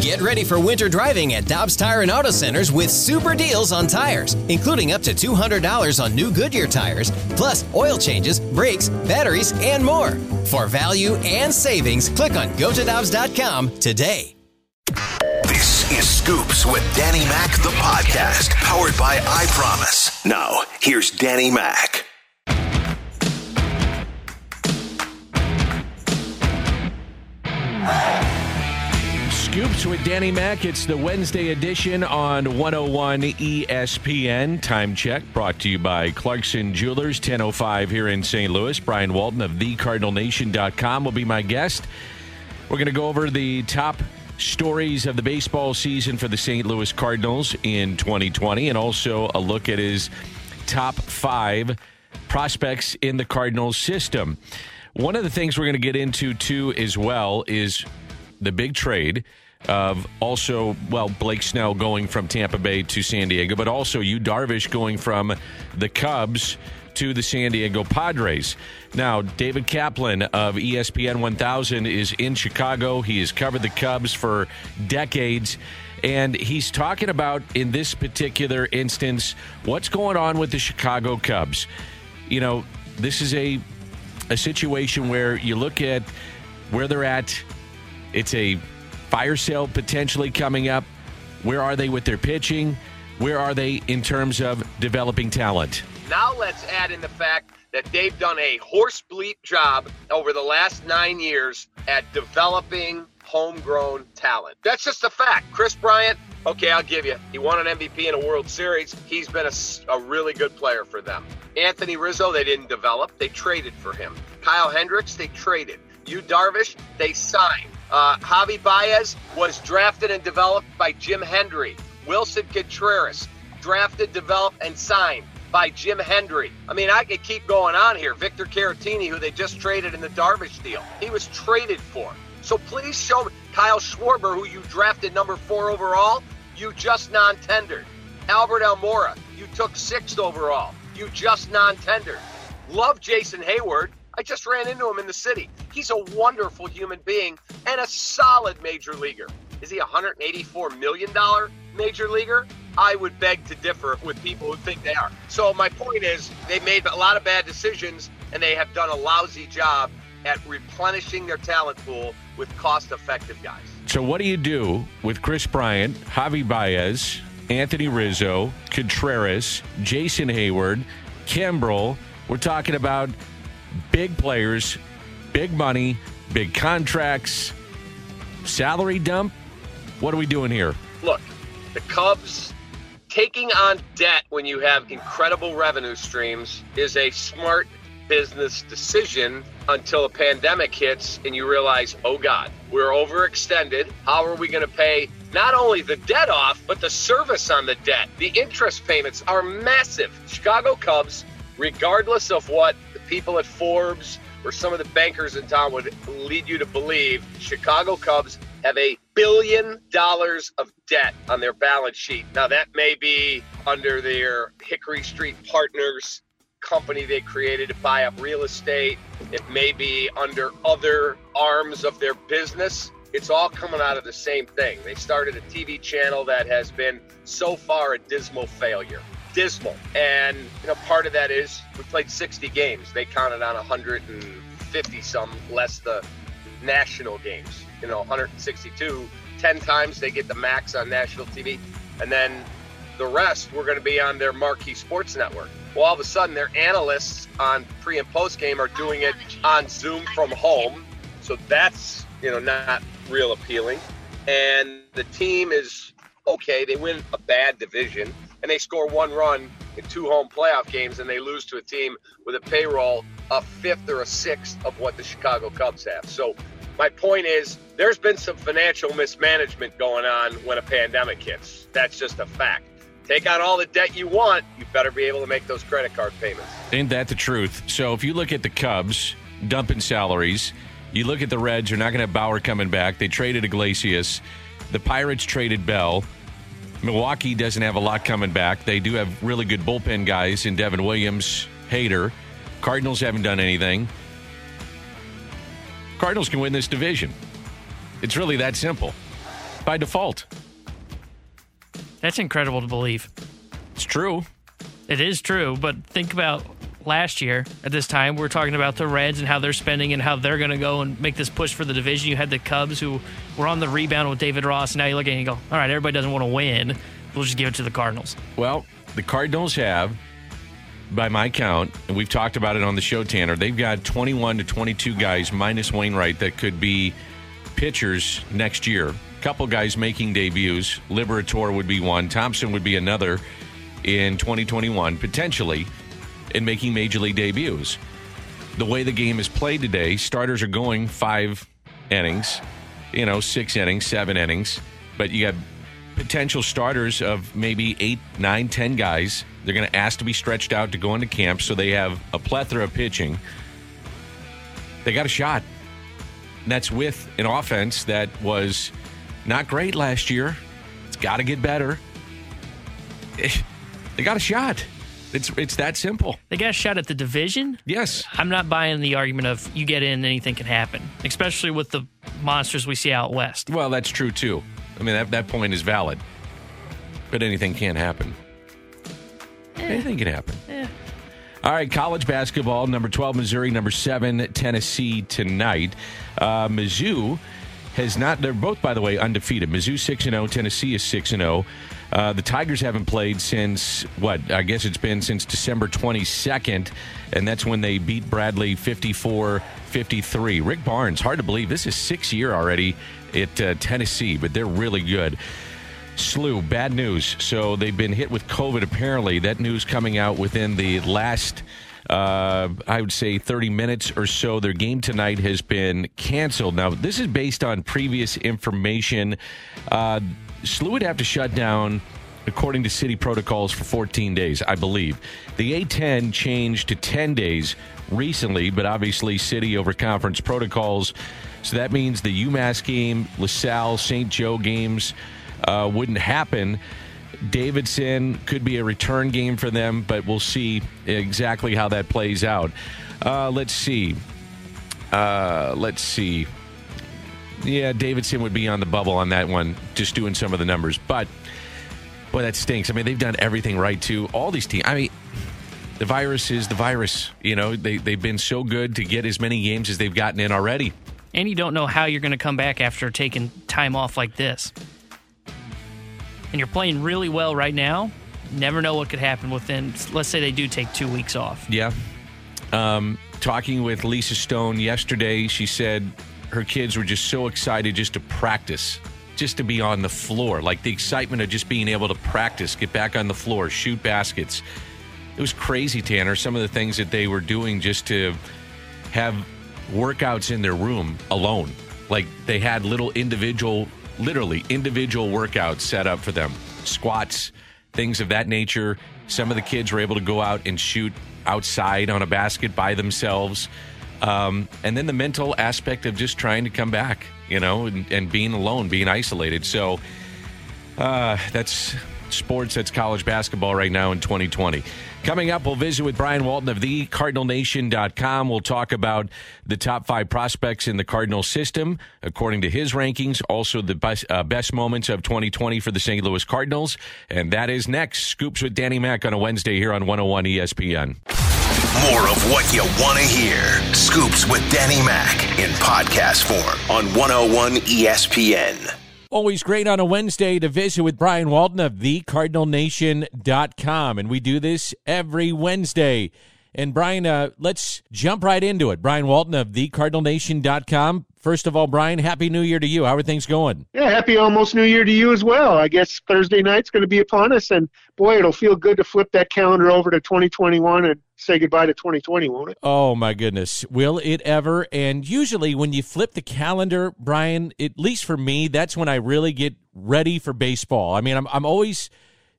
Get ready for winter driving at Dobbs Tire and Auto Centers with super deals on tires, including up to $200 on new Goodyear tires, plus oil changes, brakes, batteries, and more. For value and savings, click on gotodobbs.com today. This is Scoops with Danny Mac, the podcast, powered by I Promise. Now, here's Danny Mac. Scoops with Danny Mac. It's the Wednesday edition on 101 ESPN. Time check brought to you by Clarkson Jewelers, 1005 here in St. Louis. Brian Walton of thecardinalnation.com will be my guest. We're going to go over the top stories of the baseball season for the St. Louis Cardinals in 2020 and also a look at his top five prospects in the Cardinals system. One of the things we're going to get into too as well is the big trade of also, well, Blake Snell going from Tampa Bay to San Diego, but also Yu Darvish going from the Cubs to the San Diego Padres. Now, David Kaplan of ESPN 1000 is in Chicago. He has covered the Cubs for decades. And he's talking about, in this particular instance, what's going on with the Chicago Cubs. You know, this is a, a situation where you look at where they're at. It's a fire sale potentially coming up. Where are they with their pitching? Where are they in terms of developing talent? Now let's add in the fact that they've done a horse bleep job over the last nine years at developing homegrown talent. That's just a fact. Kris Bryant, okay, I'll give you. He won an MVP in a World Series. He's been a, a really good player for them. Anthony Rizzo, they didn't develop. They traded for him. Kyle Hendricks, they traded. Yu Darvish, they signed. Uh, Javi Baez was drafted and developed by Jim Hendry. Willson Contreras, drafted, developed, and signed by Jim Hendry. I mean, I could keep going on here. Victor Caratini, who they just traded in the Darvish deal, he was traded for. So please show me Kyle Schwarber, who you drafted number four overall, you just non-tendered. Albert Almora, you took sixth overall, you just non-tendered. Love Jason Heyward. I just ran into him in the city. He's a wonderful human being and a solid major leaguer. Is he a $184 million major leaguer? I would beg to differ with people who think they are. So my point is they made a lot of bad decisions and they have done a lousy job at replenishing their talent pool with cost-effective guys. So what do you do with Kris Bryant, Javi Baez, Anthony Rizzo, Contreras, Jason Heyward, Kimbrel? We're talking about big players, big money, big contracts, salary dump. What are we doing here? Look, the Cubs taking on debt when you have incredible revenue streams is a smart business decision until a pandemic hits and you realize, oh God, we're overextended. How are we going to pay not only the debt off, but the service on the debt? The interest payments are massive. Chicago Cubs, regardless of what people at Forbes or some of the bankers in town would lead you to believe, Chicago Cubs have a billion dollars of debt on their balance sheet. Now, that may be under their Hickory Street Partners company they created to buy up real estate. It may be under other arms of their business. It's all coming out of the same thing. They started a TV channel that has been so far a dismal failure. Dismal. And you know, part of that is we played 60 games. They counted on 150 some less the national games. You know, 162. 10 times they get the max on national TV. And then the rest were going to be on their marquee sports network. Well, all of a sudden, their analysts on pre and post game are doing it on Zoom from home. So that's, you know, not real appealing. And the team is okay. They win a bad division and they score one run in two home playoff games and they lose to a team with a payroll a fifth or a sixth of what the Chicago Cubs have. So my point is there's been some financial mismanagement going on when a pandemic hits. That's just a fact take out all the debt you want, you better be able to make those credit card payments. Ain't that the truth? So if you look at the Cubs dumping salaries, you look at the Reds, you're not going to have Bauer coming back. They traded Iglesias. The Pirates traded Bell. Milwaukee doesn't have a lot coming back. They do have really good bullpen guys in Devin Williams, Hader. Cardinals haven't done anything. Cardinals can win this division. It's really that simple. by default. That's incredible to believe. It's true. It is true, but think about last year at this time. We are talking about the Reds and how they're spending and how they're going to go and make this push for the division. You had the Cubs who were on the rebound with David Ross. Now you look at it and go, all right, everybody doesn't want to win. We'll just give it to the Cardinals. Well, the Cardinals have, by my count, and we've talked about it on the show, Tanner, they've got 21 to 22 guys minus Wainwright that could be pitchers next year. A couple guys making debuts. Liberatore would be one. Thompson would be another in 2021, potentially, in making major league debuts. The way the game is played today, starters are going five innings, you know, six innings, seven innings, but you have potential starters of maybe eight, nine, ten guys. They're going to ask to be stretched out to go into camp, so they have a plethora of pitching. They got a shot. And that's with an offense that was not great last year. It's got to get better. They got a shot. It's it's that simple. They got a shot at the division. Yes, I'm not buying the argument of you get in, anything can happen, especially with the monsters we see out west. Well, that's true too. I mean that that point is valid, but anything can happen. Eh. Anything can happen. Eh. All right, college basketball. Number twelve Missouri, number seven Tennessee tonight. Uh, Mizzou has not. They're both, by the way, undefeated. Mizzou six and zero. Oh, Tennessee is six and zero. Oh. Uh, the Tigers haven't played since what? I guess it's been since December 22nd, and that's when they beat Bradley 54 53. Rick Barnes, hard to believe. This is six year already at uh, Tennessee, but they're really good. SLU, bad news. So they've been hit with COVID, apparently. That news coming out within the last. Uh, I would say 30 minutes or so. Their game tonight has been canceled. Now, this is based on previous information. Uh, SLU would have to shut down according to city protocols for 14 days, I believe. The A10 changed to 10 days recently, but obviously city over conference protocols. So that means the UMass game, LaSalle, St. Joe games uh, wouldn't happen. Davidson could be a return game for them, but we'll see exactly how that plays out. Uh, let's see. Uh, let's see. Yeah, Davidson would be on the bubble on that one, just doing some of the numbers. But boy, that stinks. I mean, they've done everything right too. All these teams. I mean, the virus is the virus. You know, they they've been so good to get as many games as they've gotten in already. And you don't know how you're going to come back after taking time off like this. And you're playing really well right now. Never know what could happen within. Let's say they do take two weeks off. Yeah. Um, talking with Lisa Stone yesterday, she said her kids were just so excited just to practice, just to be on the floor. Like the excitement of just being able to practice, get back on the floor, shoot baskets. It was crazy, Tanner. Some of the things that they were doing just to have workouts in their room alone. Like they had little individual, literally individual workouts set up for them, squats, things of that nature. Some of the kids were able to go out and shoot outside on a basket by themselves. Um, and then the mental aspect of just trying to come back, you know, and, and being alone, being isolated. So uh, that's sports. That's college basketball right now in 2020. Coming up, we'll visit with Brian Walton of thecardinalnation.com. We'll talk about the top five prospects in the Cardinal system, according to his rankings. Also, the best, uh, best moments of 2020 for the St. Louis Cardinals. And that is next. Scoops with Danny Mac on a Wednesday here on 101 ESPN. More of what you want to hear. Scoops with Danny Mac in podcast form on 101 ESPN. Always great on a Wednesday to visit with Brian Walton of thecardinalnation.com. And we do this every Wednesday. And Brian, uh, let's jump right into it. Brian Walton of thecardinalnation.com. First of all, Brian, happy New Year to you. How are things going? Yeah, happy almost New Year to you as well. I guess Thursday night's going to be upon us, and boy, it'll feel good to flip that calendar over to 2021 and say goodbye to 2020, won't it? Oh my goodness, will it ever? And usually, when you flip the calendar, Brian, at least for me, that's when I really get ready for baseball. I mean, I'm I'm always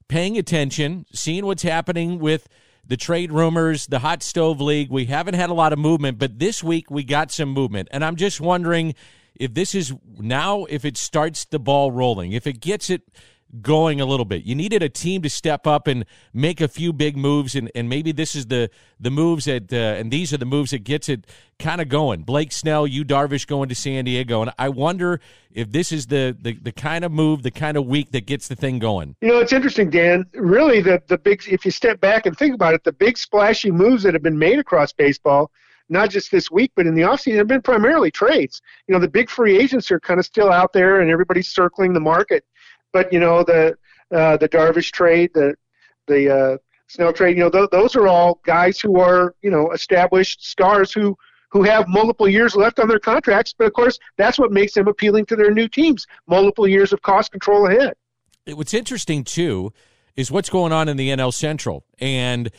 paying attention, seeing what's happening with the trade rumors, the hot stove league. We haven't had a lot of movement, but this week we got some movement. And I'm just wondering if this is now, if it starts the ball rolling, if it gets it going a little bit. You needed a team to step up and make a few big moves, and, and maybe this is the the moves that uh, and these are the moves that gets it kind of going. Blake Snell, Yu Darvish going to San Diego, and I wonder if this is the, the the kind of move, the kind of week that gets the thing going. You know, it's interesting, Dan. Really, the the big if you step back and think about it, the big splashy moves that have been made across baseball not just this week, but in the offseason, have been primarily trades. You know, the big free agents are kind of still out there, and everybody's circling the market. But you know, the uh, the Darvish trade, the the uh, Snell trade, you know, th- those are all guys who are you know established stars who who have multiple years left on their contracts. But of course, that's what makes them appealing to their new teams: multiple years of cost control ahead. What's interesting too is what's going on in the NL Central and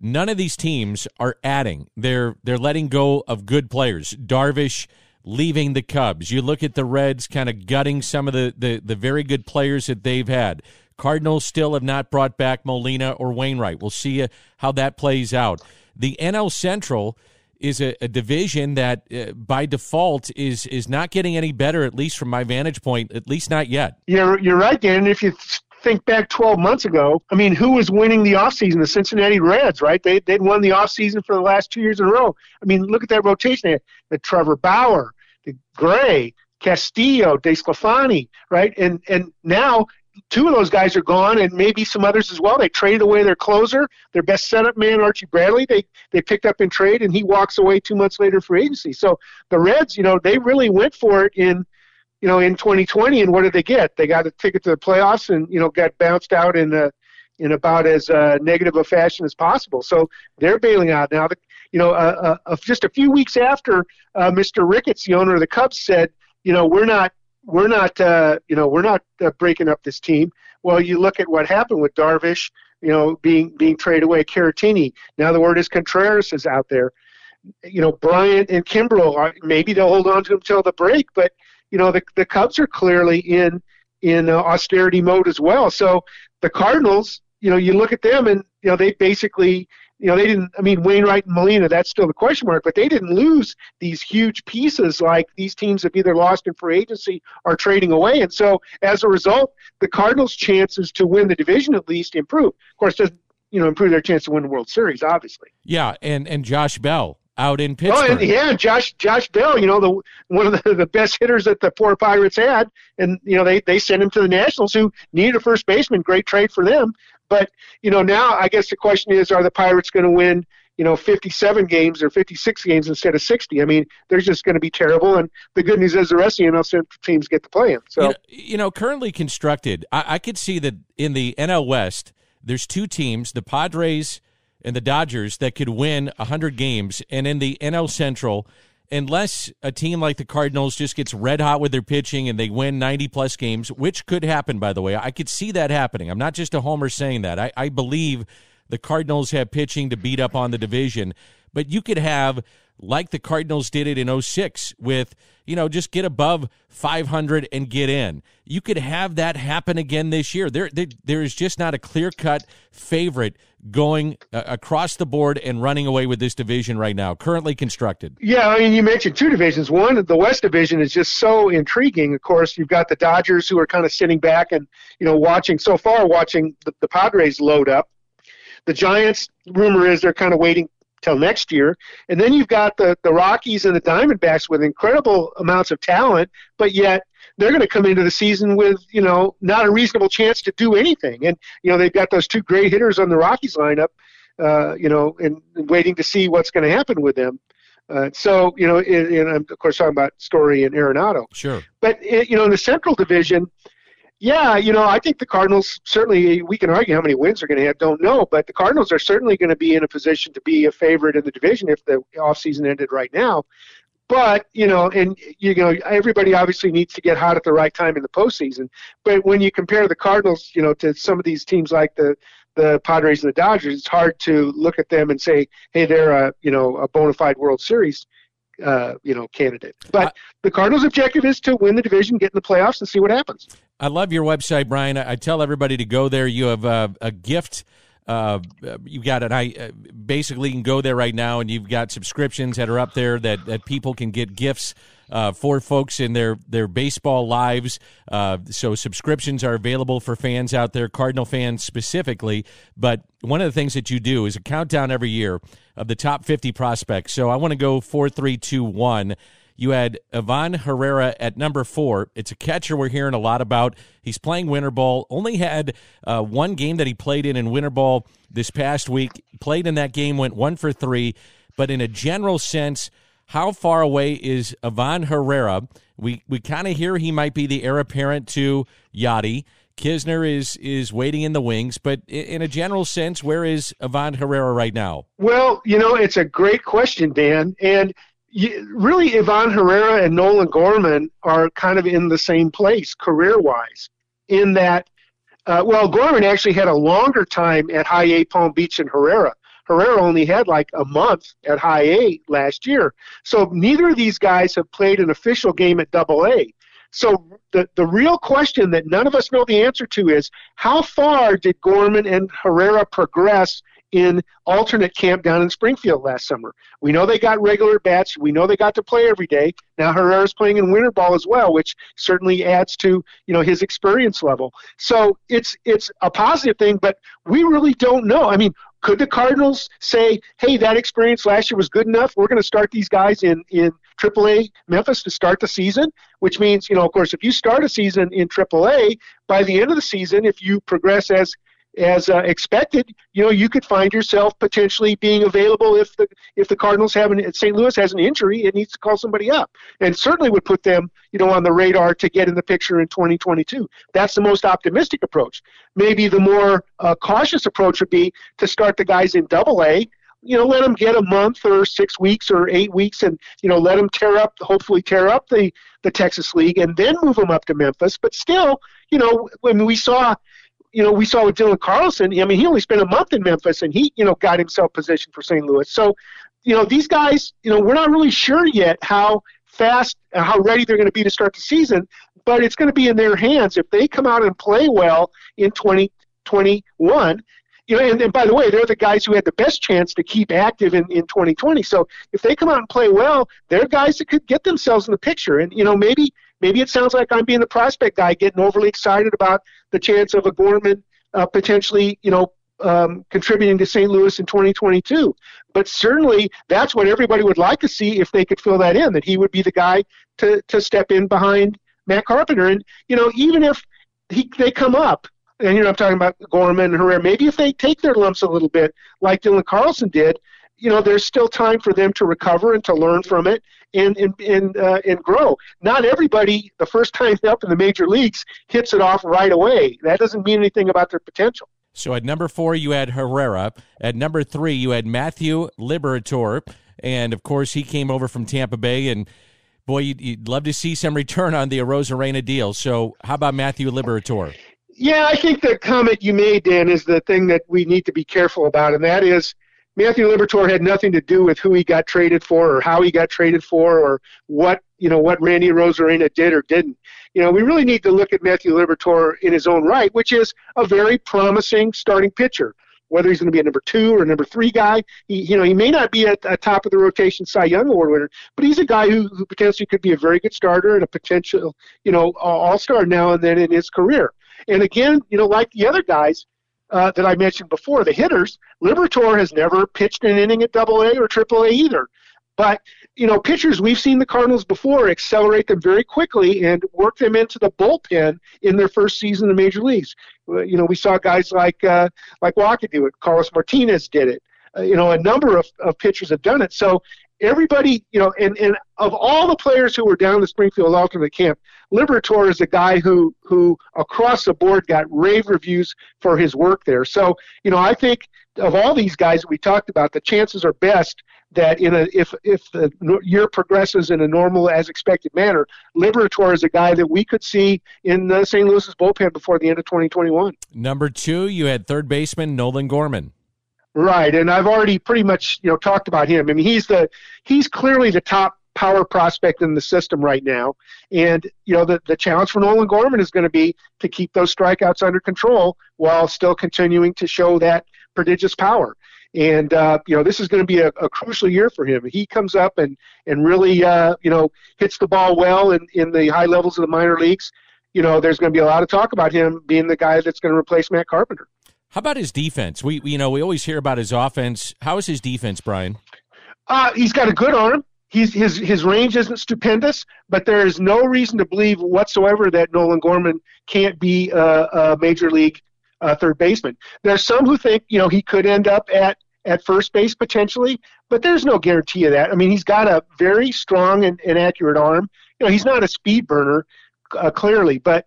none of these teams are adding. They're they're letting go of good players. Darvish leaving the Cubs. You look at the Reds kind of gutting some of the, the, the very good players that they've had. Cardinals still have not brought back Molina or Wainwright. We'll see uh, how that plays out. The NL Central is a, a division that, uh, by default, is is not getting any better. At least from my vantage point, at least not yet. You're you're right, Dan. If you think back 12 months ago, I mean, who was winning the offseason? The Cincinnati Reds, right? They, they'd won the offseason for the last two years in a row. I mean, look at that rotation. The Trevor Bauer, Gray, Castillo, DeSclafani, right? And and now two of those guys are gone, and maybe some others as well. They traded away their closer, their best setup man, Archie Bradley. They they picked up in trade, and he walks away two months later for agency. So the Reds, you know, they really went for it in you know, in 2020, and what did they get? They got a ticket to the playoffs, and you know, got bounced out in a, in about as uh, negative a fashion as possible. So they're bailing out now. The, you know, uh, uh, just a few weeks after uh, Mr. Ricketts, the owner of the Cubs, said, you know, we're not, we're not, uh, you know, we're not uh, breaking up this team. Well, you look at what happened with Darvish, you know, being being traded away. Caratini. Now the word is Contreras is out there. You know, Bryant and Kimbrel. Maybe they'll hold on to him till the break, but you know the the Cubs are clearly in in uh, austerity mode as well. So the Cardinals, you know, you look at them and you know they basically you know they didn't i mean wainwright and molina that's still the question mark but they didn't lose these huge pieces like these teams have either lost in free agency or trading away. And so as a result the cardinals chances to win the division at least improve. Of course doesn't you know improve their chance to win the world series obviously. Yeah and and josh bell out in Pittsburgh. Oh, and, yeah, Josh Josh Bell, you know, the one of the, the best hitters that the poor Pirates had, and you know they they sent him to the Nationals, who needed a first baseman. Great trade for them. But you know now, I guess the question is, are the Pirates going to win? You know, 57 games or 56 games instead of 60. I mean, they're just going to be terrible. And the good news is the rest of the NL Central teams get to play them. So, you know, you know currently constructed, I, I could see that in the NL West, there's two teams, the Padres and the Dodgers that could win 100 games. And in the NL Central, unless a team like the Cardinals just gets red hot with their pitching and they win 90 plus games, which could happen, by the way, I could see that happening. I'm not just a homer saying that. I, I believe the Cardinals have pitching to beat up on the division, but you could have like the Cardinals did it in 06 with, you know, just get above 500 and get in. You could have that happen again this year. There, there, there is just not a clear cut favorite going uh, across the board and running away with this division right now, currently constructed. Yeah, I mean, you mentioned two divisions. One, the West Division is just so intriguing. Of course, you've got the Dodgers who are kind of sitting back and, you know, watching so far, watching the, the Padres load up. The Giants, rumor is they're kind of waiting till next year. And then you've got the, the Rockies and the Diamondbacks with incredible amounts of talent, but yet they're going to come into the season with, you know, not a reasonable chance to do anything. And, you know, they've got those two great hitters on the Rockies lineup, uh, you know, and, and waiting to see what's going to happen with them. Uh, so, you know, and I'm, of course, talking about Story and Arenado. Sure. But, you know, in the Central Division, yeah, you know, I think the Cardinals certainly, we can argue how many wins they're going to have, don't know, but the Cardinals are certainly going to be in a position to be a favorite in the division if the offseason ended right now. But, you know, and, you know, everybody obviously needs to get hot at the right time in the postseason. But when you compare the Cardinals, you know, to some of these teams like the, the Padres and the Dodgers, it's hard to look at them and say, hey, they're a, you know, a bona fide World Series uh, you know, candidate. But uh, the Cardinals' objective is to win the division, get in the playoffs, and see what happens. I love your website, Brian. I, tell everybody to go there. You have uh, a gift. Uh, you got it. I uh, basically can go there right now, and you've got subscriptions that are up there that, that people can get gifts uh, for folks in their their baseball lives. Uh, so subscriptions are available for fans out there, Cardinal fans specifically. But one of the things that you do is a countdown every year of the top 50 prospects. So I want to go four, three, two, one. You had Ivan Herrera at number four. It's a catcher we're hearing a lot about. He's playing winter ball. Only had uh, one game that he played in in winter ball this past week. Played in that game, went one for three. But in a general sense, how far away is Ivan Herrera? We we kind of hear he might be the heir apparent to Yadi. Knizner is is waiting in the wings, but in a general sense, where is Ivan Herrera right now? Well, you know, it's a great question, Dan, and really, Ivan Herrera and Nolan Gorman are kind of in the same place career-wise, in that, uh, well, Gorman actually had a longer time at High A Palm Beach than Herrera. Herrera only had like a month at High A last year. So neither of these guys have played an official game at Double A. So the, the real question that none of us know the answer to is how far did Gorman and Herrera progress in alternate camp down in Springfield last summer. We know they got regular bats. We know they got to play every day. Now Herrera's playing in winter ball as well, which certainly adds to you know his experience level. So it's it's a positive thing, but we really don't know. I mean, could the Cardinals say, "Hey, that experience last year was good enough. We're going to start these guys in in AAA Memphis to start the season," which means, you know, of course, if you start a season in AAA, by the end of the season, if you progress as as uh, expected, you know, you could find yourself potentially being available if the if the Cardinals have an St. Louis has an injury, it needs to call somebody up, and certainly would put them, you know, on the radar to get in the picture in 2022. That's the most optimistic approach. Maybe the more uh, cautious approach would be to start the guys in Double A. You know, let them get a month or six weeks or eight weeks, and you know, let them tear up, hopefully tear up the the Texas League, and then move them up to Memphis. But still, you know, when we saw you know, we saw with Dylan Carlson. I mean, he only spent a month in Memphis, and he, you know, got himself positioned for St. Louis. So, you know, these guys, you know, we're not really sure yet how fast, and how ready they're going to be to start the season. But it's going to be in their hands if they come out and play well in 2021. You know, and, and by the way, they're the guys who had the best chance to keep active in, in 2020. So if they come out and play well, they're guys that could get themselves in the picture. And you know, maybe maybe it sounds like I'm being the prospect guy, getting overly excited about the chance of a Gorman uh, potentially, you know, um, contributing to St. Louis in 2022. But certainly, that's what everybody would like to see if they could fill that in. That he would be the guy to to step in behind Matt Carpenter. And you know, even if he they come up, and you know, I'm talking about Gorman and Herrera. Maybe if they take their lumps a little bit, like Dylan Carlson did, you know, there's still time for them to recover and to learn from it and and and, uh, and grow. Not everybody, the first time up in the major leagues, hits it off right away. That doesn't mean anything about their potential. So at number four, you had Herrera. At number three, you had Matthew Liberatore, and of course, he came over from Tampa Bay. And boy, you'd, you'd love to see some return on the Arozarena deal. So how about Matthew Liberatore? Yeah, I think the comment you made, Dan, is the thing that we need to be careful about, and that is Matthew Liberatore had nothing to do with who he got traded for or how he got traded for or what you know what Randy Arozarena did or didn't. You know, we really need to look at Matthew Liberatore in his own right, which is a very promising starting pitcher. Whether he's going to be a number two or a number three guy, he you know he may not be at a top of the rotation Cy Young Award winner, but he's a guy who, who potentially could be a very good starter and a potential you know all star now and then in his career. And again, you know, like the other guys, uh, that I mentioned before, the hitters, Liberatore has never pitched an inning at Double A or Triple A either. But you know, pitchers we've seen the Cardinals before accelerate them very quickly and work them into the bullpen in their first season in the major leagues. You know, we saw guys like uh, like Wacha do it. Carlos Martinez did it. Uh, you know, a number of, of pitchers have done it. So everybody, you know, and, and of all the players who were down the Springfield alternate camp, Liberatore is a guy who who across the board got rave reviews for his work there. So, you know, I think of all these guys we talked about, the chances are best that in a if if the year progresses in a normal as expected manner, Liberatore is a guy that we could see in the St. Louis's bullpen before the end of 2021. Number two, you had third baseman Nolan Gorman. Right, and I've already pretty much you know talked about him. I mean, he's the he's clearly the top power prospect in the system right now, and you know the the challenge for Nolan Gorman is going to be to keep those strikeouts under control while still continuing to show that prodigious power. And uh, you know, this is going to be a, a, crucial year for him. He comes up and and really uh, you know hits the ball well in in the high levels of the minor leagues. You know, there's going to be a lot of talk about him being the guy that's going to replace Matt Carpenter. How about his defense? We you know we always hear about his offense. How is his defense, Brian? Uh, he's got a good arm. He's, his his range isn't stupendous, but there is no reason to believe whatsoever that Nolan Gorman can't be a, a major league uh, third baseman. There's some who think you know he could end up at at first base potentially, but there's no guarantee of that. I mean, he's got a very strong and, and accurate arm. You know, he's not a speed burner, uh, clearly, but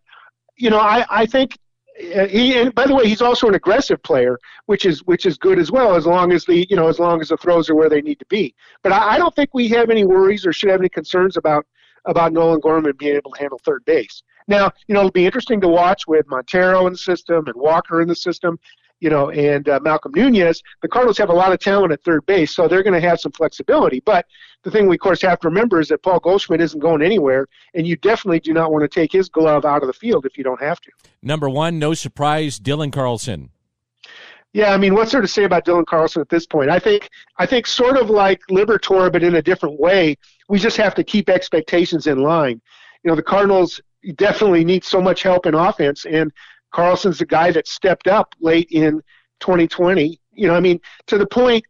you know, I, I think Uh, he, and by the way, he's also an aggressive player, which is which is good as well, as long as the you know as long as the throws are where they need to be. But I, I don't think we have any worries or should have any concerns about about Nolan Gorman being able to handle third base. Now, you know, it'll be interesting to watch with Montero in the system and Walker in the system you know, and uh, Malcolm Nunez, the Cardinals have a lot of talent at third base, so they're going to have some flexibility. But the thing we, of course, have to remember is that Paul Goldschmidt isn't going anywhere, and you definitely do not want to take his glove out of the field if you don't have to. Number one, no surprise, Dylan Carlson. Yeah, I mean, what's there to say about Dylan Carlson at this point? I think, I think, sort of like Liberatore, but in a different way. We just have to keep expectations in line. You know, the Cardinals definitely need so much help in offense, and Carlson's the guy that stepped up late in 2020. You know, I mean, to the point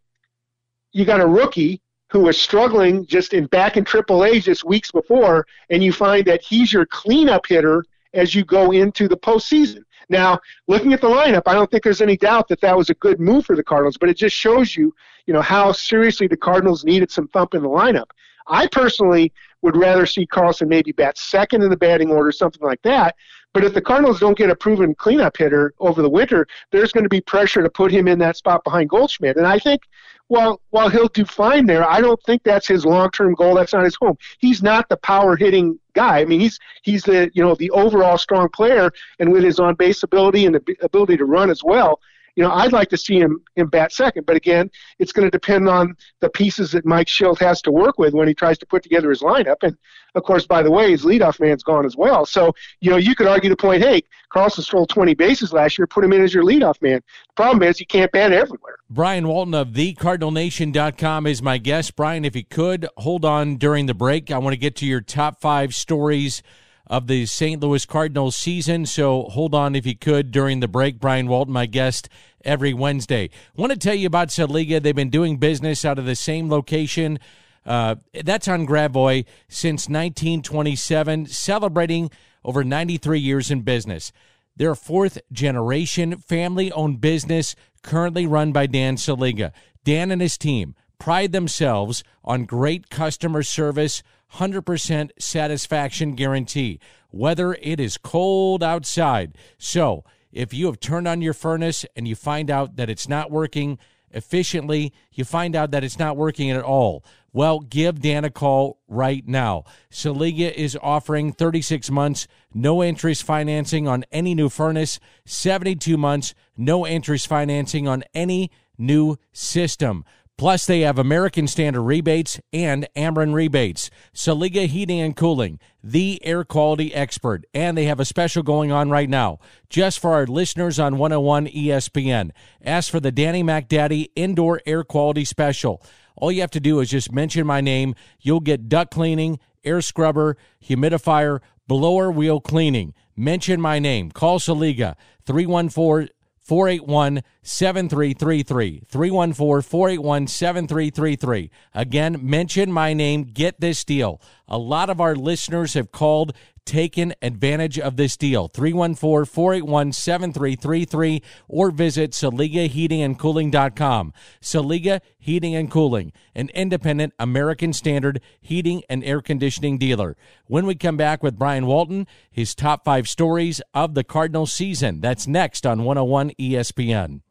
you got a rookie who was struggling just in back in AAA just weeks before, and you find that he's your cleanup hitter as you go into the postseason. Now, looking at the lineup, I don't think there's any doubt that that was a good move for the Cardinals, but it just shows you, you know, how seriously the Cardinals needed some thump in the lineup. I personally would rather see Carlson maybe bat second in the batting order, something like that, but if the Cardinals don't get a proven cleanup hitter over the winter, there's going to be pressure to put him in that spot behind Goldschmidt. And I think, while while he'll do fine there, I don't think that's his long-term goal. That's not his home. He's not the power hitting guy. I mean, he's he's the you know the overall strong player, and with his on base ability and the ability to run as well, you know, I'd like to see him him bat second, but again, it's going to depend on the pieces that Mike Shildt has to work with when he tries to put together his lineup. And of course, by the way, his leadoff man's gone as well. So you know, you could argue the point, hey, Carlson stole 20 bases last year, put him in as your leadoff man. The problem is you can't bat everywhere. Brian Walton of thecardinalnation.com is my guest. Brian, if you could hold on during the break, I want to get to your top five stories of the St. Louis Cardinals season. So hold on if you could during the break. Brian Walton, my guest every Wednesday. want to tell you about Saliga. They've been doing business out of the same location. Uh, that's on Gravois since 1927, celebrating over 93 years in business. They're a fourth generation family owned business currently run by Dan Saliga. Dan and his team pride themselves on great customer service 100% satisfaction guarantee, whether it is cold outside. So, if you have turned on your furnace and you find out that it's not working efficiently, you find out that it's not working at all. Well, give Dan a call right now. Saliga is offering 36 months, no interest financing on any new furnace, 72 months, no interest financing on any new system. Plus, they have American Standard rebates and Ameren rebates. Saliga Heating and Cooling, the air quality expert. And they have a special going on right now just for our listeners on 101 ESPN. Ask for the Danny Mac Daddy Indoor Air Quality Special. All you have to do is just mention my name. You'll get duct cleaning, air scrubber, humidifier, blower wheel cleaning. Mention my name. Call Saliga 314 481 7333. 314 481 7333. Again, mention my name. Get this deal. A lot of our listeners have called taken advantage of this deal. 314 481 7333 or visit SaligaHeatingandCooling.com. Saliga Heating and Cooling, an independent American Standard heating and air conditioning dealer. When we come back with Brian Walton, his top five stories of the Cardinals season. That's next on 101 ESPN.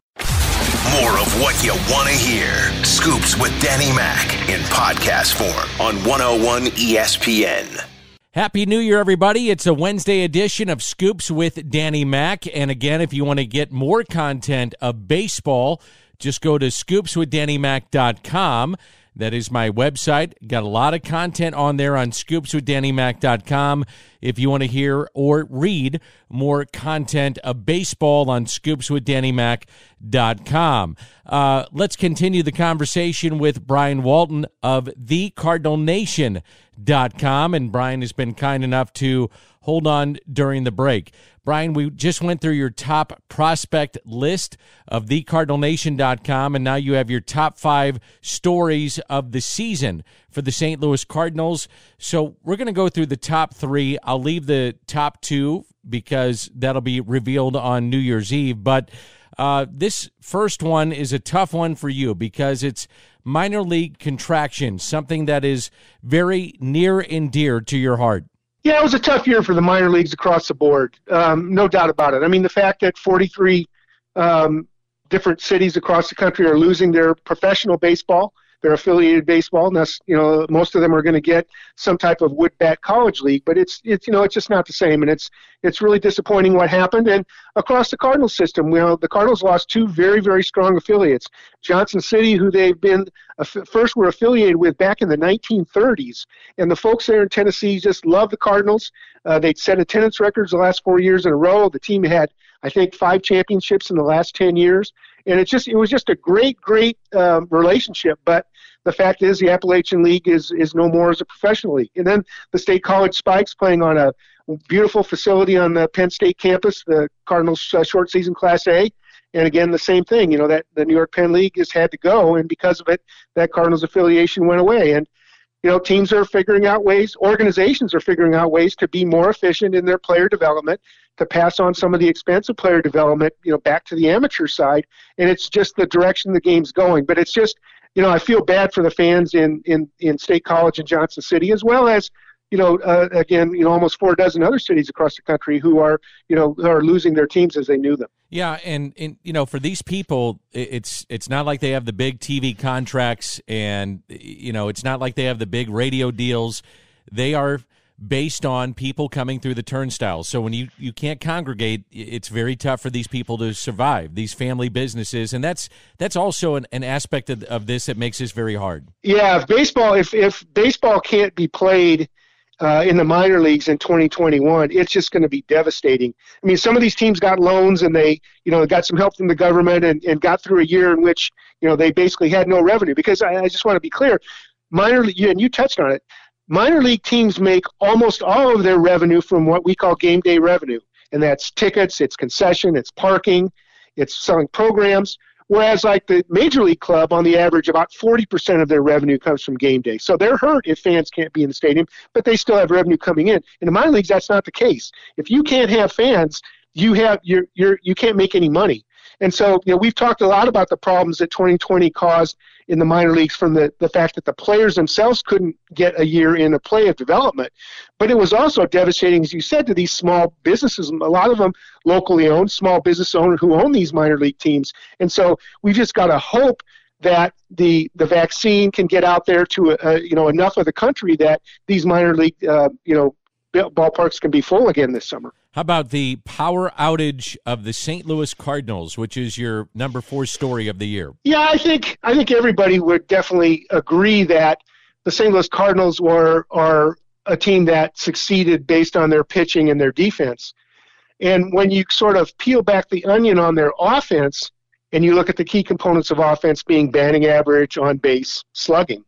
More of what you want to hear. Scoops with Danny Mac in podcast form on 101 ESPN. Happy New Year, everybody. It's a Wednesday edition of Scoops with Danny Mac. And again, if you want to get more content of baseball, just go to scoopswithdannymac.com. That is my website. Got a lot of content on there on scoopswithdannymac.com. If you want to hear or read more content of baseball on scoopswithdannymac.com. Uh, let's continue the conversation with Brian Walton of thecardinalnation.com. And Brian has been kind enough to hold on during the break. Brian, we just went through your top prospect list of thecardinalnation.com, and now you have your top five stories of the season for the St. Louis Cardinals. So we're going to go through the top three. I'll leave the top two because that'll be revealed on New Year's Eve. But uh, this first one is a tough one for you because it's minor league contraction, something that is very near and dear to your heart. Yeah, it was a tough year for the minor leagues across the board. Um, no doubt about it. I mean, the fact that 43 um, different cities across the country are losing their professional baseball, their affiliated baseball, and that's you know most of them are going to get some type of wood bat college league, but it's it's you know it's just not the same, and it's it's really disappointing what happened. And across the Cardinals system, you know the Cardinals lost two very very strong affiliates, Johnson City, who they've been first were affiliated with back in the 1930s, and the folks there in Tennessee just love the Cardinals. Uh, they'd set attendance records the last four years in a row. The team had I think five championships in the last 10 years. And it's just it was just a great great um, relationship. But the fact is the appalachian league is is no more as a professional league. And then the state college spikes playing on a beautiful facility on the penn state campus the cardinals uh, short season class a. And again the same thing you know that the new york penn league has had to go. And because of it that cardinals affiliation went away. And you know teams are figuring out ways organizations are figuring out ways to be more efficient in their player development to pass on some of the expensive player development, you know, back to the amateur side. And it's just the direction the game's going. But it's just, you know, I feel bad for the fans in in in State College and Johnson City, as well as, you know, uh, again, you know, almost four dozen other cities across the country who are, you know, are losing their teams as they knew them. Yeah, and and you know, for these people, it's it's not like they have the big TV contracts, and you know, it's not like they have the big radio deals. They are based on people coming through the turnstiles. So when you, you can't congregate, it's very tough for these people to survive, these family businesses. And that's that's also an, an aspect of, of this that makes this very hard. Yeah, if baseball if, if baseball can't be played uh, in the minor leagues in 2021, it's just going to be devastating. I mean, some of these teams got loans and they, you know, got some help from the government and, and got through a year in which, you know, they basically had no revenue. Because I, I just want to be clear, minor league, and you touched on it, minor league teams make almost all of their revenue from what we call game day revenue, and that's tickets, it's concession, it's parking, it's selling programs. Whereas, like the major league club, on the average, about 40% of their revenue comes from game day. So they're hurt if fans can't be in the stadium, but they still have revenue coming in. In the minor leagues, that's not the case. If you can't have fans, you have you're, you're you can't make any money. And so, you know, we've talked a lot about the problems that 2020 caused in the minor leagues from the, the fact that the players themselves couldn't get a year in a play of development. But it was also devastating, as you said, to these small businesses, a lot of them locally owned, small business owners who own these minor league teams. And so we've just got to hope that the the vaccine can get out there to uh, you know enough of the country that these minor league uh, you know ballparks can be full again this summer. How about the power outage of the St. Louis Cardinals, which is your number four story of the year? Yeah, I think I think everybody would definitely agree that the St. Louis Cardinals were are a team that succeeded based on their pitching and their defense. And when you sort of peel back the onion on their offense and you look at the key components of offense being batting average, on base, slugging,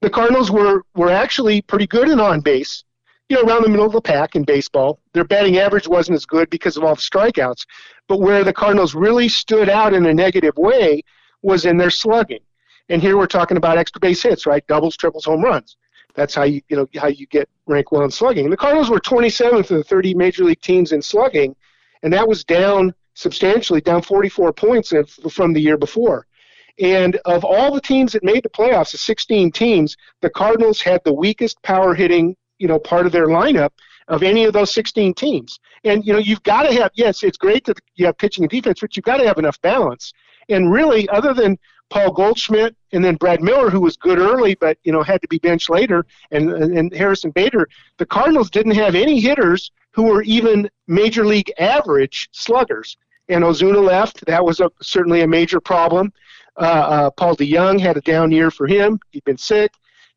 the Cardinals were were actually pretty good in on base you know, around the middle of the pack in baseball. Their batting average wasn't as good because of all the strikeouts. But where the Cardinals really stood out in a negative way was in their slugging. And here we're talking about extra base hits, right? Doubles, triples, home runs. That's how you you know how you get rank well in slugging. The Cardinals were 27th of the 30 major league teams in slugging, and that was down substantially, down 44 points from the year before. And of all the teams that made the playoffs, the 16 teams, the Cardinals had the weakest power hitting you know part of their lineup of any of those 16 teams. And you know you've got to have yes, it's great that you have pitching and defense, but you've got to have enough balance. And really, other than Paul Goldschmidt and then Brad Miller, who was good early but you know had to be benched later, and and Harrison Bader, the Cardinals didn't have any hitters who were even major league average sluggers. and Ozuna left. That was a, certainly a major problem. Uh, uh, Paul DeJong had a down year for him. He'd been sick,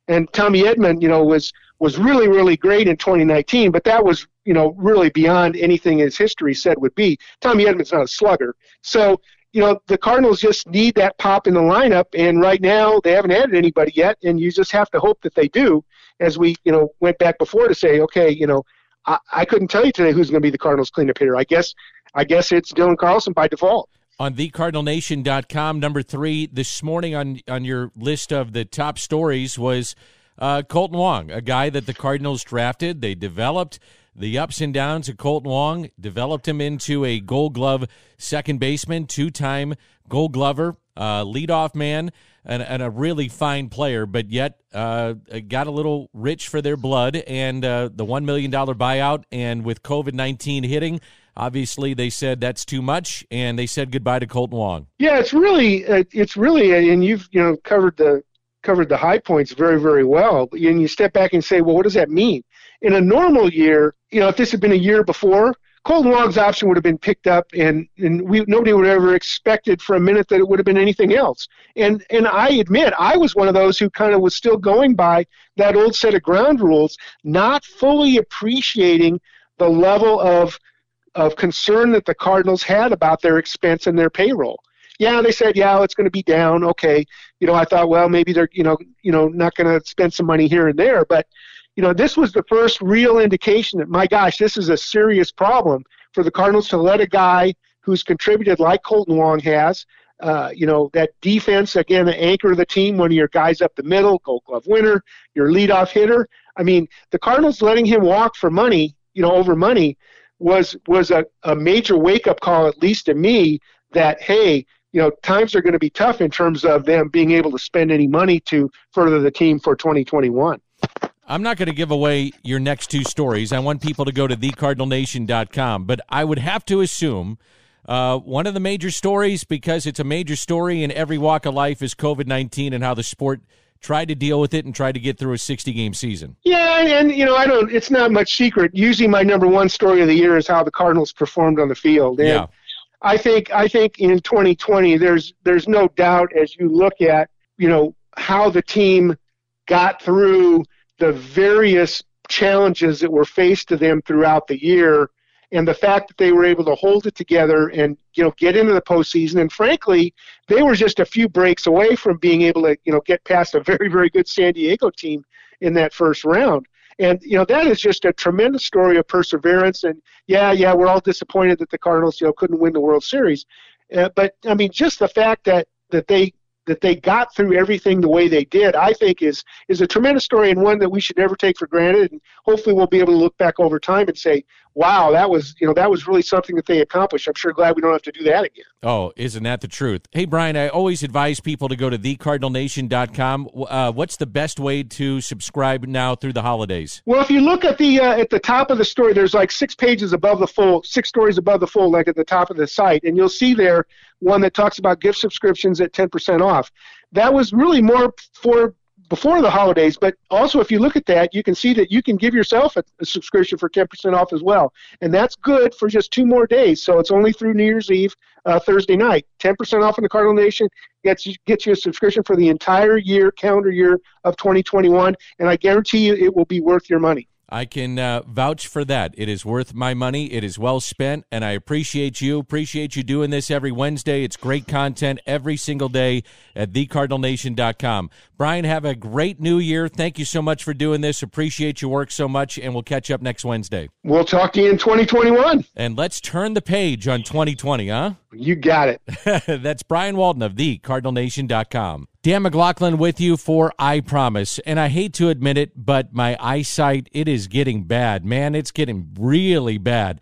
and Tommy Edman, you know, was was really really great in 2019. But that was you know really beyond anything his history said would be. Tommy Edman's not a slugger, so you know the Cardinals just need that pop in the lineup, and right now they haven't added anybody yet, and you just have to hope that they do. As we you know went back before to say, okay, you know, I, I couldn't tell you today who's going to be the Cardinals cleanup hitter. I guess I guess it's Dylan Carlson by default. On thecardinalnation.com, number three this morning on on your list of the top stories was uh, Kolten Wong, a guy that the Cardinals drafted. They developed the ups and downs of Kolten Wong, developed him into a Gold Glove second baseman, two time Gold Glover, uh, leadoff man, and, and, a really fine player. But yet uh, got a little rich for their blood, and uh, the one million dollar buyout, and with COVID nineteen hitting. Obviously, they said that's too much, and they said goodbye to Kolten Wong. Yeah, it's really, uh, it's really, and you've you know covered the covered the high points very, very well. And you step back and say, well, what does that mean? In a normal year, you know, if this had been a year before, Kolten Wong's option would have been picked up, and and we nobody would have ever expected for a minute that it would have been anything else. And and I admit I was one of those who kind of was still going by that old set of ground rules, not fully appreciating the level of of concern that the Cardinals had about their expense and their payroll. Yeah, they said, yeah, it's going to be down. Okay, you know, I thought, well, maybe they're, you know, you know, not going to spend some money here and there, but, you know, this was the first real indication that, my gosh, this is a serious problem for the Cardinals to let a guy who's contributed like Kolten Wong has, uh, you know, that defense, again, the anchor of the team, one of your guys up the middle, gold glove winner, your leadoff hitter. I mean, the Cardinals letting him walk for money, you know, over money was was a, a major wake up call, at least to me, that hey, you know, times are going to be tough in terms of them being able to spend any money to further the team for 2021. I'm not going to give away your next two stories. I want people to go to thecardinalnation.com, but I would have to assume uh, one of the major stories, because it's a major story in every walk of life, is COVID 19 and how the sport tried to deal with it and tried to get through a 60 game season. Yeah, and, you know, I don't. It's not much secret. Usually, my number one story of the year is how the Cardinals performed on the field. And yeah. I think I think in 2020, there's there's no doubt as you look at you know how the team got through the various challenges that were faced to them throughout the year and the fact that they were able to hold it together and you know get into the postseason. And frankly, they were just a few breaks away from being able to you know get past a very very good San Diego team in that first round. And you know that is just a tremendous story of perseverance. And yeah, yeah, we're all disappointed that the Cardinals you know couldn't win the World Series. Uh, but I mean, just the fact that that they that they got through everything the way they did, I think is is a tremendous story and one that we should never take for granted. And hopefully, we'll be able to look back over time and say, "Wow, that was you know that was really something that they accomplished." I'm sure glad we don't have to do that again. Oh, isn't that the truth? Hey, Brian, I always advise people to go to thecardinalnation.com. Uh, what's the best way to subscribe now through the holidays? Well, if you look at the uh, at the top of the story, there's like six pages above the full, six stories above the full, like at the top of the site, and you'll see there one that talks about gift subscriptions at 10% off. That was really more for before the holidays, but also if you look at that, you can see that you can give yourself a, a, subscription for 10% off as well. And that's good for just two more days. So it's only through New Year's Eve, uh, Thursday night. 10% off in the Cardinal Nation gets you, gets you a subscription for the entire year, calendar year of 2021. And I guarantee you it will be worth your money. I can uh, vouch for that. It is worth my money. It is well spent, and I appreciate you. Appreciate you doing this every Wednesday. It's great content every single day at thecardinalnation.com. Brian, have a great new year. Thank you so much for doing this. Appreciate your work so much, and we'll catch up next Wednesday. We'll talk to you in 2021. And let's turn the page on 2020, huh? You got it. That's Brian Walton of thecardinalnation.com. Dan McLaughlin with you for EyePromise. And I hate to admit it, but my eyesight, it is getting bad. Man, it's getting really bad.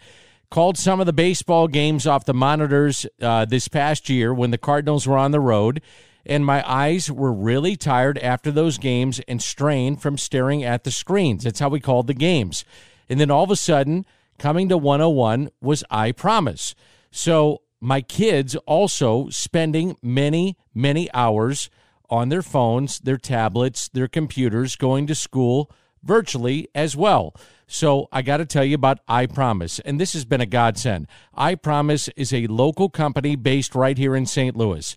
Called some of the baseball games off the monitors uh, this past year when the Cardinals were on the road. And my eyes were really tired after those games and strained from staring at the screens. That's how we called the games. And then all of a sudden, coming to 101 was EyePromise. So my kids also spending many, many hours on their phones, their tablets, their computers, going to school virtually as well. So I got to tell you about EyePromise, and this has been a godsend. EyePromise is a local company based right here in St. Louis.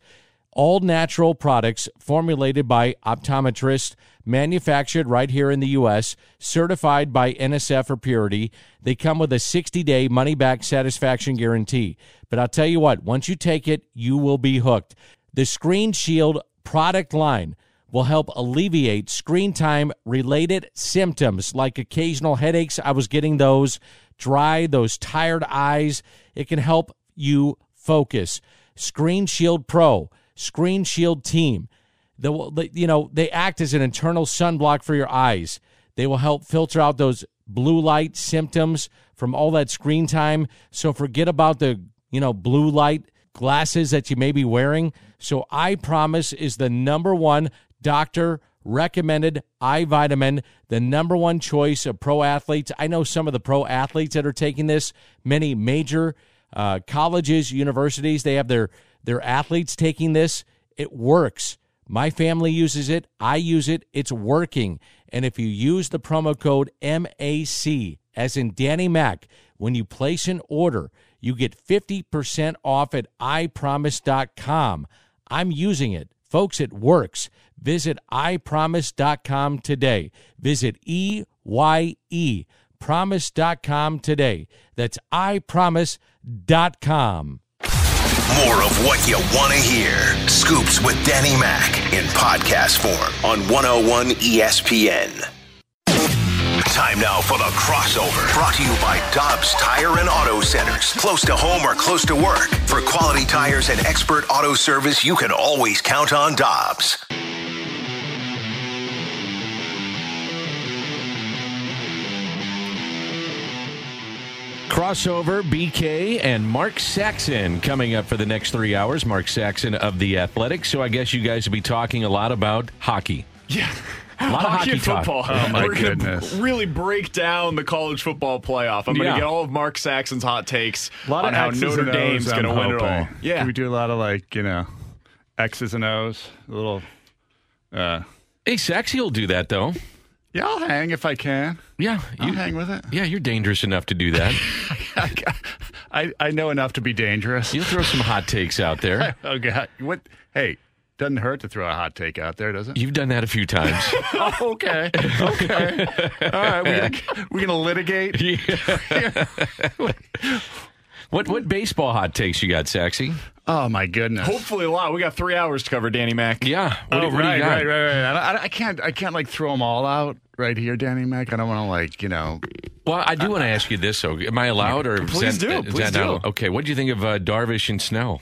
All natural products formulated by optometrists, manufactured right here in the U.S., certified by NSF for purity. They come with a 60 day money back satisfaction guarantee. But I'll tell you what, once you take it, you will be hooked. The Screen Shield product line will help alleviate screen time related symptoms like occasional headaches. I was getting those, dry, those tired eyes. It can help you focus. Screen Shield Pro, Screen Shield Teen. The, you know, they act as an internal sunblock for your eyes. They will help filter out those blue light symptoms from all that screen time. So forget about the, you know, blue light glasses that you may be wearing. So EyePromise is the number one doctor recommended eye vitamin, the number one choice of pro athletes. I know some of the pro athletes that are taking this, many major uh, colleges, universities, they have their, their athletes taking this. It works. My family uses it. I use it. It's working. And if you use the promo code MAC, as in Danny Mac, when you place an order, you get 50% off at eyepromise.com. I'm using it. Folks, it works. Visit eyepromise.com today. Visit E Y E promise.com today. That's eyepromise.com. More of what you want to hear. Scoops with Danny Mac in podcast form on 101 ESPN. Time now for the crossover. Brought to you by Dobbs Tire and Auto Centers. Close to home or close to work. For quality tires and expert auto service, you can always count on Dobbs. Crossover, BK, and Mark Saxon coming up for the next three hours. Mark Saxon of The Athletic. So I guess you guys will be talking a lot about hockey. Yeah. A lot of hockey and talk. football. Oh, my We're gonna goodness. really break down the college football playoff. I'm going to Yeah. get all of Mark Saxon's hot takes A lot on of how X's Notre Dame's going to win it all. hoping. Yeah. we do a lot of like you know X's and O's. A little. Uh, Hey, Saxy will do that, though. yeah, I'll hang if I can. Yeah. I'll You, hang with it. yeah, you're dangerous enough to do that. I, I know enough to be dangerous. You'll throw some hot takes out there. oh God, What? Hey, doesn't hurt to throw a hot take out there, does it? You've done that a few times. Oh, okay. Okay. All right. We're gonna, we're gonna litigate. what what baseball hot takes you got, Saxy? Oh my goodness. Hopefully a lot. We got three hours to cover, Danny Mac. Yeah. What, do- oh, what do you right, got? right, right, right. I, I can't, I can't like throw them all out right here, Danny Mac. I don't want to like, you know, Well, I do want to ask you this, though. Am I allowed, or Please that- do, is please that not- do. okay, what do you think of uh, Darvish and Snell?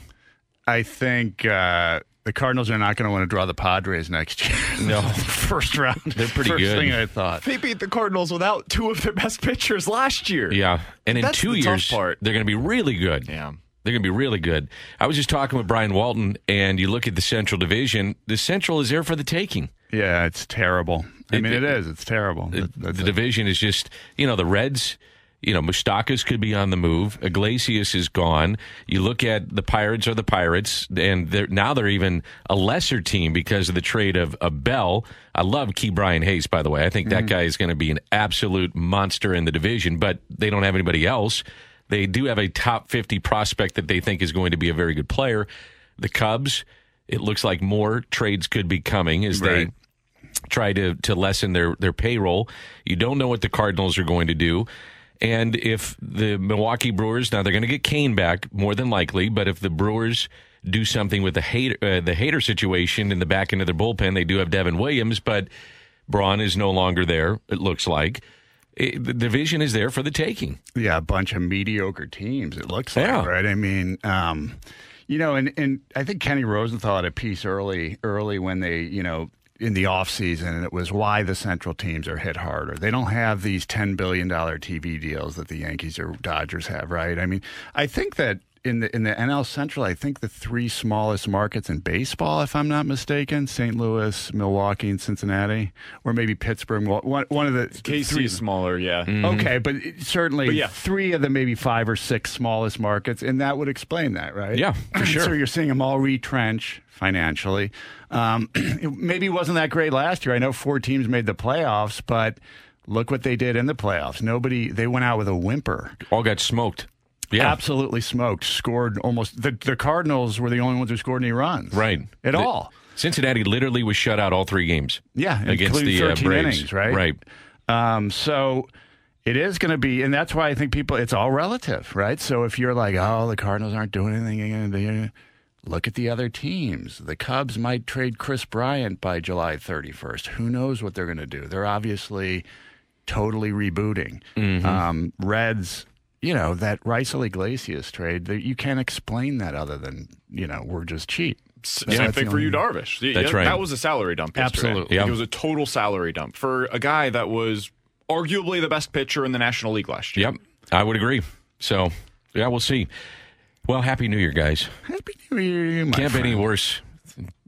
I think uh, the Cardinals are not going to want to draw the Padres next year. No. first round. They're pretty First good. thing I thought. They beat the Cardinals without two of their best pitchers last year. Yeah, and in That's two the years, part. they're going to be really good. Yeah. They're going to be really good. I was just talking with Brian Walton, and you look at the Central Division. The Central is there for the taking. Yeah, it's terrible. I It- mean, it- it is. It's terrible. The, the it. division is just, you know, the Reds. You know, Moustakas could be on the move. Iglesias is gone. You look at the Pirates are the Pirates, and they're, now they're even a lesser team because of the trade of, of Bell. I love Ke'Bryan Hayes, by the way. I think that mm-hmm. guy is going to be an absolute monster in the division, but they don't have anybody else. They do have a top 50 prospect that they think is going to be a very good player. The Cubs, it looks like more trades could be coming as they try to to lessen their their payroll. You don't know what the Cardinals are going to do. And if the Milwaukee Brewers now they're going to get Cain back more than likely, but if the Brewers do something with the Hader uh, the Hader situation in the back end of their bullpen, they do have Devin Williams, but Braun is no longer there. It looks like it, the division is there for the taking. yeah, a bunch of mediocre teams. It looks like Yeah. right. I mean, um, you know, and and I think Kenny Rosenthal had a piece early, early when they, you know, in the off season, and it was why the Central teams are hit harder. They don't have these ten billion dollar TV deals that the Yankees or Dodgers have, right? I mean, I think that. In the in the NL Central, I think the three smallest markets in baseball, if I'm not mistaken, St. Louis, Milwaukee, and Cincinnati, or maybe Pittsburgh. One, one of the KC three- is smaller, yeah. Okay, but it- certainly But yeah. three of the maybe five or six smallest markets, and that would explain that, right? Yeah, for sure. so you're seeing them all retrench financially. Um, it maybe wasn't that great last year. I know four teams made the playoffs, but Look what they did in the playoffs. Nobody, they went out with a whimper. All got smoked. Yeah. Absolutely smoked. Scored almost, the, the Cardinals were the only ones who scored any runs. Right. At The- all. Cincinnati literally was shut out all three games. Yeah. Against the uh, Braves. innings, right? Right. Um, so it is going to be, and that's why I think people, it's all relative, right? So if you're like, oh, the Cardinals aren't doing anything, look at the other teams. The Cubs might trade Kris Bryant by July 31st. Who knows what they're going to do? They're obviously totally rebooting. Mm-hmm. Um, Reds, you know, that Raisel Iglesias trade, that you can't explain that other than, you know, we're just cheap. Same That's thing for you, only- Darvish. Yeah, That's right. That was a salary dump. Yesterday. Absolutely. Yeah. It was a total salary dump for a guy that was arguably the best pitcher in the National League last year. Yep. I would agree. So, yeah, we'll see. Well, Happy New Year, guys. Happy New Year, my Can't be any worse.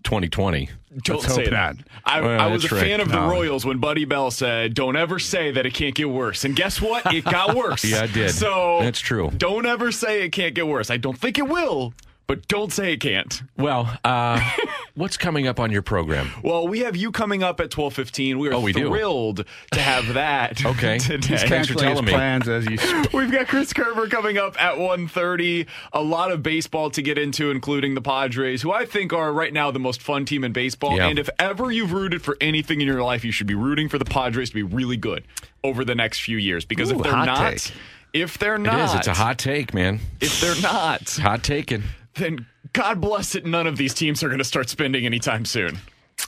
Than 2020. Don't Let's say that. I, Well, I was a that's right. fan of the No. Royals when Buddy Bell said, "Don't ever say that it can't get worse." And guess what? It got worse. Yeah, it did. So That's true. Don't ever say it can't get worse. I don't think it will, but don't say it can't. Well, uh, what's coming up on your program? Well, we have you coming up at twelve fifteen. We are Oh, we do. thrilled to have that. Okay. today. He's Thanks for Canceling his telling me. plans as you. We've got Chris Kerber coming up at 1.30. A lot of baseball to get into, including the Padres, who I think are right now the most fun team in baseball. Yeah. And if ever you've rooted for anything in your life, you should be rooting for the Padres to be really good over the next few years. Because Ooh, if they're not, take. if they're not, is. It's a hot take, man. if they're not, Hot taking. Then God bless it, none of these teams are going to start spending anytime soon.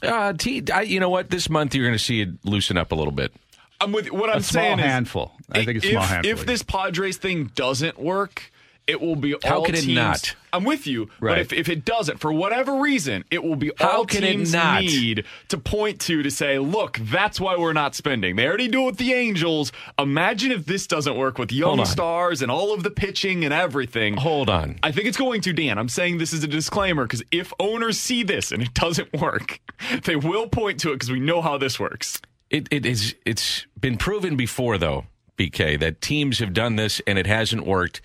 Uh, T, I, you know what? This month you're going to see it loosen up a little bit. I'm with what I'm A small saying is handful. I think it's a if, small handful. If this Padres thing doesn't work, it will be How all can it teams. not? I'm with you, but if, if it doesn't, for whatever reason, it will be How all can it teams not? need to point to to say, look, that's why we're not spending. They already do it with the Angels. Imagine if this doesn't work with young stars and all of the pitching and everything. Hold on. I think it's going to, Dan. I'm saying this is a disclaimer because if owners see this and it doesn't work, they will point to it because we know how this works. It, it is. It's been proven before, though, BK, that teams have done this and it hasn't worked,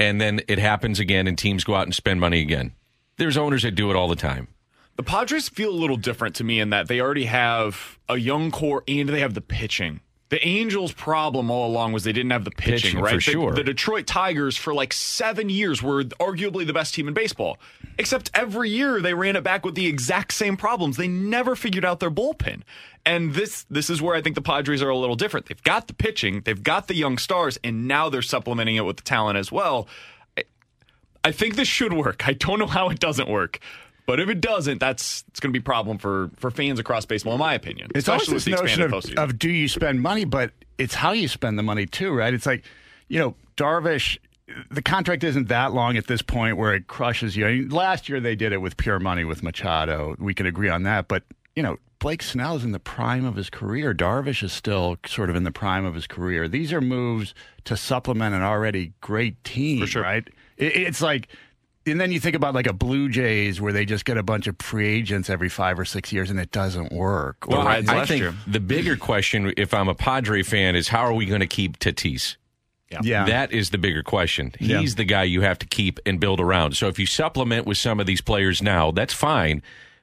and then it happens again, and teams go out and spend money again. There's owners that do it all the time. The Padres feel a little different to me in that they already have a young core and they have the pitching. The Angels' problem all along was they didn't have the pitching, Pitching, right? for The- sure. The, Detroit Tigers for like seven years were arguably the best team in baseball. Except every year they ran it back with the exact same problems. They never figured out their bullpen. And this this is where I think the Padres are a little different. They've got the pitching, they've got the young stars, and now they're supplementing it with the talent as well. I, I think this should work. I don't know how it doesn't work. But if it doesn't, that's it's going to be a problem for, for fans across baseball, in my opinion. It's always this the notion of, of do you spend money, but it's how you spend the money too, right? It's like, you know, Darvish, the contract isn't that long at this point where it crushes you. I mean, last year they did it with pure money with Machado. We can agree on that, but you know, Blake Snell is in the prime of his career. Darvish is still sort of in the prime of his career. These are moves to supplement an already great team, For sure. right? It, it's like and then you think about like a Blue Jays where they just get a bunch of free agents every five or six years and it doesn't work. Well, Or- I, I think year. the bigger question, if I'm a Padre fan, is how are we going to keep Tatis? yeah. That is the bigger question. He's Yeah. the guy you have to keep and build around. So if you supplement with some of these players now, that's fine.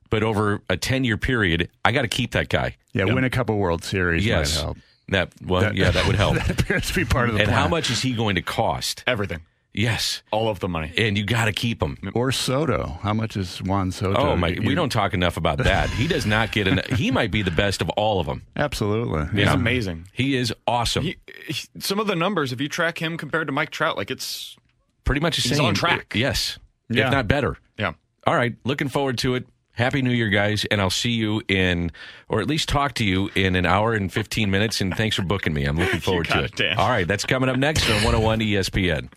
But over a 10 year period, I got to keep that guy. yeah, win a couple World Series Yes. might help. That, well, yeah, that would help. that appears to be part of the and plan. how much is he going to cost? Everything. Yes. All of the money. And you got to keep him. Or Soto. How much is Juan Soto? Oh my! We don't talk enough about that. He does not get an. He might be the best of all of them. Absolutely. He's Yeah. amazing. He is awesome. He, he- some of the numbers, if you track him compared to Mike Trout, like it's Pretty much the He's same. on track. Yes, Yeah. if not better. yeah. All right, looking forward to it. Happy New Year, guys, and I'll see you in, or at least talk to you in an hour and 15 minutes. And thanks for booking me. I'm looking forward to it, it. All right, that's coming up next on 101 ESPN.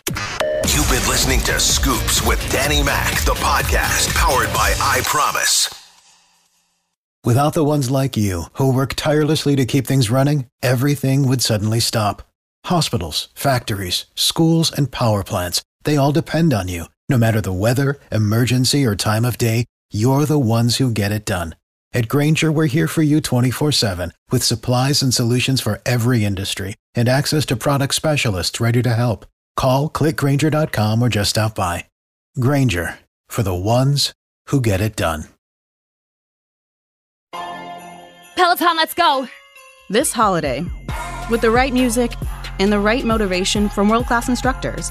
You've been listening to Scoops with Danny Mac, the podcast powered by EyePromise. Without the ones like you, who work tirelessly to keep things running, everything would suddenly stop. Hospitals, factories, schools, and power plants, they all depend on you. No matter the weather, emergency, or time of day, you're the ones who get it done. At Grainger, we're here for you 24 7 with supplies and solutions for every industry and access to product specialists ready to help. Call clickgrainger.com or just stop by. Grainger for the ones who get it done. Peloton, let's go. This holiday, with the right music and the right motivation from world class instructors.